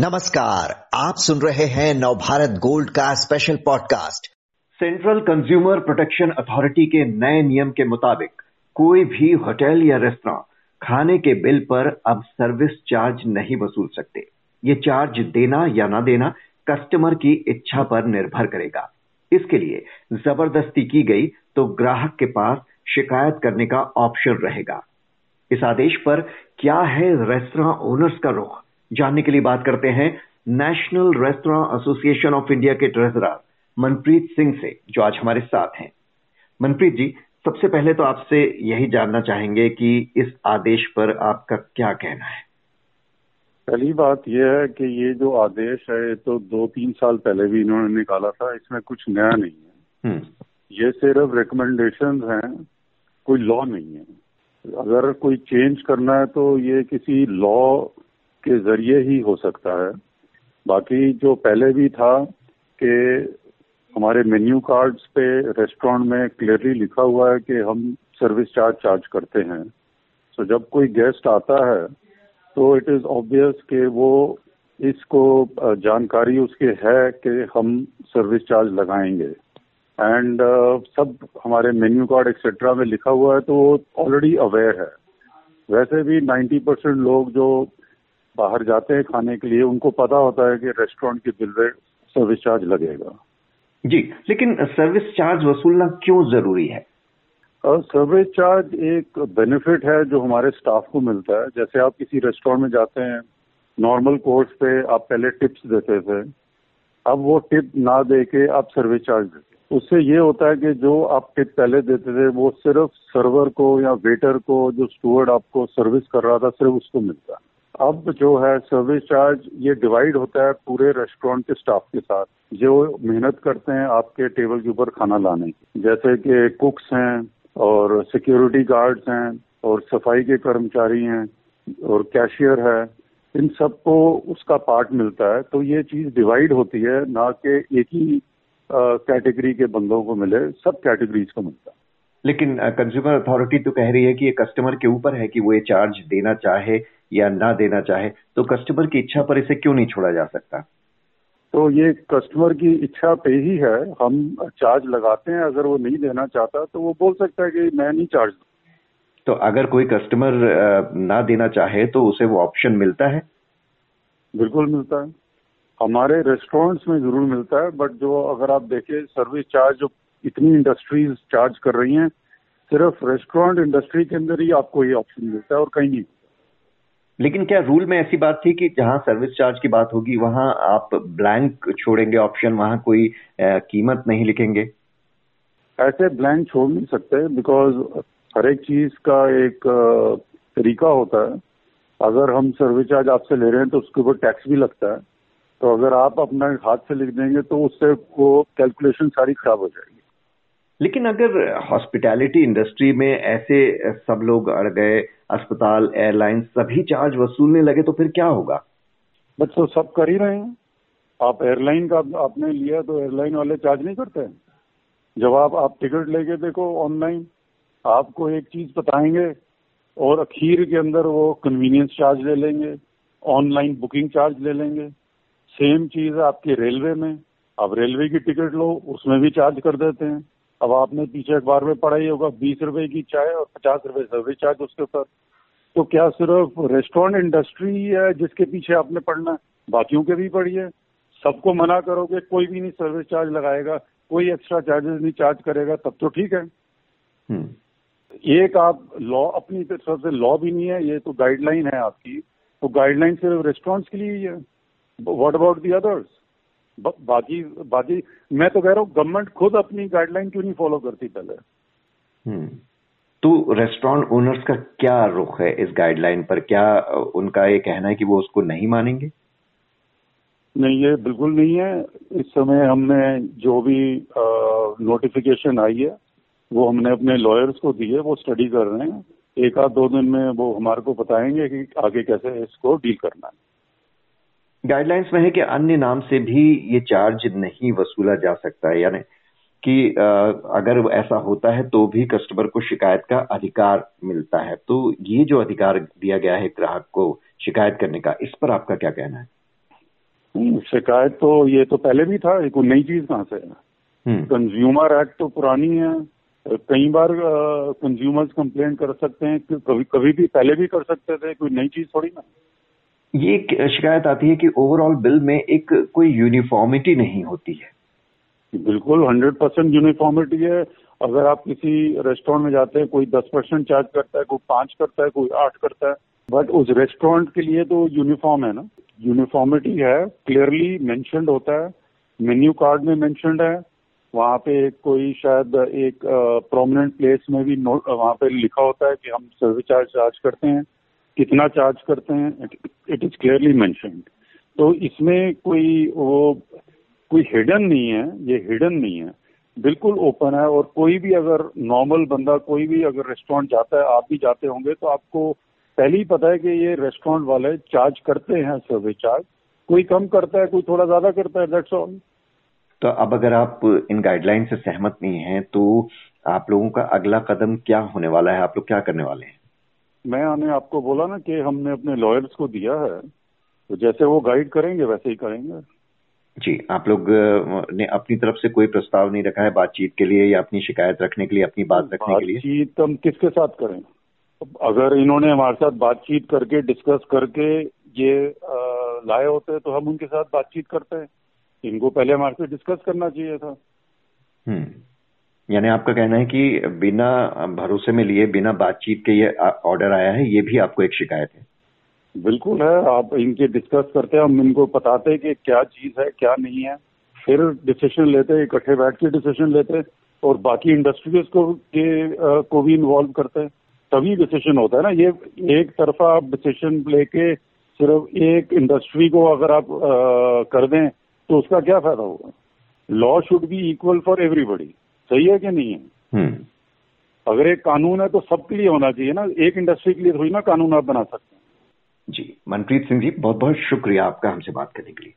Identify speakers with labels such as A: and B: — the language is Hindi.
A: नमस्कार, आप सुन रहे हैं नवभारत गोल्ड का special podcast Central Consumer Protection Authority के नए नियम के मुताबिक, कोई भी होटल या रेस्तरा खाने के बिल पर अब सर्विस चार्ज नहीं वसूल सकते। ये चार्ज देना या ना देना कस्टमर की इच्छा पर निर्भर करेगा। इसके लिए ज़बरदस्ती की गई तो ग्राहक के पास शिकायत करने का ऑप्शन रहेगा। इस आदेश पर क्या है रेस्तरा ओनर्स का रुख? जानने के लिए बात करते हैं National Restaurant Association of India के ट्रेजरर मनप्रीत सिंह से जो आज हमारे साथ हैं। मनप्रीत जी सबसे पहले तो आपसे यही जानना चाहेंगे कि इस आदेश पर आपका क्या कहना है?
B: पहली बात यह है कि ये जो आदेश है तो दो तीन साल पहले भी इन्होंने निकाला था इसमें कुछ नया नहीं है। हम्म। ये सिर्फ़ रिकमेंडेशन हैं कोई लॉ नहीं है। अगर कोई चेंज करना है तो ये किसी लॉ के ज़रिए ही हो सकता है। बाकी जो पहले भी था कि हमारे मेन्यू कार्ड्स पे रेस्टोरेंट में क्लियरली लिखा हुआ है कि हम सर्विस चार्ज चार्ज करते हैं। सो so, जब कोई गेस्ट आता है तो इट इज़ ऑब्वियस कि वो इसको जानकारी उसके है कि हम सर्विस चार्ज लगाएँगे। एंड uh, सब हमारे मेन्यू कार्ड एक्सेट्रा में लिखा हुआ है तो वो ऑलरेडी अवेयर है। वैसे भी 90 परसेंट लोग जो बाहर जाते हैं खाने के लिए उनको पता होता है कि रेस्टोरेंट की बिल में सर्विस चार्ज लगेगा।
A: जी लेकिन सर्विस चार्ज वसूलना क्यों ज़रूरी है?
B: सर्विस चार्ज एक बेनिफिट है जो हमारे स्टाफ को मिलता है। जैसे आप किसी रेस्टोरेंट में जाते हैं नॉर्मल कोर्स पे आप पहले टिप्स देते थे। अब वो टिप ना दे के आप सर्विस चार्ज देते उससे ये होता है कि जो आप टिप पहले देते थे वो सिर्फ़ सर्वर को या वेटर को जो स्टूवर्ड आपको सर्विस कर रहा था सिर्फ़ उसको मिलता है। अब जो है सर्विस चार्ज ये डिवाइड होता है पूरे रेस्टोरेंट के स्टाफ के साथ। जो मेहनत करते हैं आपके टेबल के ऊपर खाना लाने की। जैसे कि कुक्स हैं और सिक्योरिटी गार्ड्स हैं और सफ़ाई के कर्मचारी हैं और कैशियर है, इन सबको उसका पार्ट मिलता है। तो ये चीज़ डिवाइड होती है, ना कि एक ही कैटेगरी के बंदों को मिले, सब कैटेगरीज को मिलता है।
A: लेकिन कंज्यूमर अथॉरिटी तो कह रही है कि ये कस्टमर के ऊपर है कि वो ये चार्ज देना चाहे या ना देना चाहे तो कस्टमर की इच्छा पर इसे क्यों नहीं छोड़ा जा सकता?
B: तो ये कस्टमर की इच्छा पे ही है हम चार्ज लगाते हैं अगर वो नहीं देना चाहता तो वो बोल सकता है कि मैं नहीं चार्ज
A: तो अगर कोई कस्टमर ना देना चाहे तो उसे वो ऑप्शन मिलता है?
B: बिल्कुल मिलता है। हमारे रेस्टोरेंट्स में ज़रूर मिलता है बट जो अगर आप देखें सर्विस चार्ज जो इतनी इंडस्ट्रीज़ चार्ज कर रही हैं सिर्फ़ रेस्टोरेंट इंडस्ट्री के अंदर ही आपको ये ऑप्शन मिलता है और कहीं नहीं
A: लेकिन क्या रूल में ऐसी बात थी कि जहाँ सर्विस चार्ज की बात होगी वहाँ आप ब्लैंक छोड़ेंगे ऑप्शन वहाँ कोई कीमत नहीं लिखेंगे?
B: ऐसे ब्लैंक छोड़ नहीं सकते बिकॉज़ हर एक चीज़ का एक तरीका होता है। अगर हम सर्विस चार्ज आपसे ले रहे हैं तो उसके ऊपर टैक्स भी लगता है। तो अगर आप अपना हाथ से लिख देंगे तो उससे वो कैलकुलेशन सारी खराब हो जाएगी।
A: लेकिन अगर हॉस्पिटैलिटी इंडस्ट्री में ऐसे सब लोग अड़ गए, अस्पताल एयरलाइन सभी चार्ज वसूलने लगे तो फिर क्या होगा?
B: बट तो सब कर ही रहे हैं। आप एयरलाइन का आपने लिया तो एयरलाइन वाले चार्ज नहीं करते जब आप आप टिकट लेके देखो ऑनलाइन आपको एक चीज़ बताएँगे और अखीर के अंदर वो कन्वीनियंस चार्ज ले लेंगे ऑनलाइन बुकिंग चार्ज ले लेंगे। सेम चीज़ आपके रेलवे में, आप रेलवे की टिकट लो, उसमें भी चार्ज कर देते हैं। अब आपने पीछे अखबार में पढ़ा ही होगा बीस रुपए की चाय और पचास रुपए सर्विस चार्ज उसके ऊपर। तो क्या सिर्फ़ रेस्टोरेंट इंडस्ट्री है जिसके पीछे आपने पढ़ना है? बाकियों के भी पढ़िए। सबको मना करोगे कोई भी नहीं सर्विस चार्ज लगाएगा कोई एक्स्ट्रा चार्जेस नहीं चार्ज करेगा तब तो ठीक है। हम्म। एक आप लॉ अपनी तरफ़ से लॉ भी नहीं है ये तो गाइडलाइन है आपकी। तो गाइडलाइन सिर्फ़ रेस्टोरेंट्स के लिए ही है। व्हाट अबाउट दी अदर्स बाकी बाकी मैं तो कह रहा हूँ गवर्नमेंट खुद अपनी गाइडलाइन क्यों नहीं फॉलो करती पहले?
A: हम्म। तो रेस्टोरेंट ओनर्स का क्या रुख है इस गाइडलाइन पर? क्या उनका ये कहना है कि वो उसको नहीं मानेंगे?
B: नहीं ये बिल्कुल नहीं है। इस समय हमने जो भी नोटिफिकेशन आई है वो हमने अपने लॉयर्स को दिए वो स्टडी कर रहे हैं। एक आध दो दिन में वो हमारे को बताएँगे कि आगे कैसे इसको डील करना है।
A: गाइडलाइंस में है कि अन्य नाम से भी ये चार्ज नहीं वसूला जा सकता है यानी कि अगर ऐसा होता है तो भी कस्टमर को शिकायत का अधिकार मिलता है। तो ये जो अधिकार दिया गया है ग्राहक को शिकायत करने का इस पर आपका क्या कहना है?
B: हम्म, शिकायत तो ये तो पहले भी था कोई नई चीज़ कहाँ से है? कंज्यूमर एक्ट तो पुरानी है कई बार कंज्यूमर्स कंप्लेन कर सकते हैं कभी कभी भी पहले भी कर सकते थे कोई नई चीज़ थोड़ी ना।
A: ये शिकायत आती है कि ओवरऑल बिल में एक कोई यूनिफॉर्मिटी नहीं होती है।
B: बिल्कुल हंड्रेड परसेंट यूनिफॉर्मिटी है। अगर आप किसी रेस्टोरेंट में जाते हैं, कोई दस परसेंट चार्ज करता है, कोई पाँच करता है, कोई आठ करता है बट उस रेस्टोरेंट के लिए तो यूनिफॉर्म है ना। यूनिफॉर्मिटी है क्लियरली मेंशनड होता है मेन्यू कार्ड में मेंशनड है, वहाँ पे कोई शायद एक प्रोमिनेंट प्लेस में भी वहाँ पे लिखा होता है कि हम सर्विस चार्ज चार्ज करते हैं। कितना चार्ज करते हैं इट इज़ क्लियरली मेंशनड तो इसमें कोई वो, कोई हिडन नहीं है, ये हिडन नहीं है। बिल्कुल ओपन है और कोई भी अगर नॉर्मल बंदा, कोई भी अगर रेस्टोरेंट जाता है, आप भी जाते होंगे तो आपको पहले ही पता है कि ये रेस्टोरेंट वाले चार्ज करते हैं सर्विस चार्ज कोई कम करता है, कोई थोड़ा ज़्यादा करता है दैट्स ऑल
A: तो अब अगर आप इन गाइडलाइन से सहमत नहीं हैं तो आप लोगों का अगला कदम क्या होने वाला है? आप लोग क्या करने वाले हैं?
B: मैं आने आपको बोला ना कि हमने अपने लॉयर्स को दिया है तो जैसे वो गाइड करेंगे वैसे ही करेंगे।
A: जी आप लोग ने अपनी तरफ़ से कोई प्रस्ताव नहीं रखा है बातचीत के लिए या अपनी शिकायत रखने के लिए अपनी बात रखने के लिए?
B: बातचीत हम किसके साथ करें? अगर इन्होंने हमारे साथ बातचीत करके डिस्कस करके ये लाए होते तो हम उनके साथ बातचीत करते। हैं इनको पहले हमारे से डिस्कस करना चाहिए था।
A: हम्म। यानी आपका कहना है कि बिना भरोसे में लिए बिना बातचीत के ये ऑर्डर आया है ये भी आपको एक शिकायत है?
B: बिल्कुल है आप इनके डिस्कस करते हैं हम इनको बताते हैं कि क्या चीज़ है क्या नहीं है फिर डिसीज़न लेते इकट्ठे बैठ के डिसीज़न लेते और बाकी इंडस्ट्रीज़ को के को भी इन्वॉल्व करते हैं तभी डिसीज़न होता है ना। ये एक तरफा आप डिसीज़न लेके सिर्फ़ एक इंडस्ट्री को अगर आप आ, कर दें तो उसका क्या फ़ायदा होगा? Law should be equal for everybody सही है कि नहीं है? हम्म। अगर एक कानून है तो सबके लिए होना चाहिए ना। एक इंडस्ट्री के लिए थोड़ी ना कानून आप बना सकते हैं।
A: जी मनप्रीत सिंह जी बहुत बहुत शुक्रिया आपका हमसे बात करने के लिए।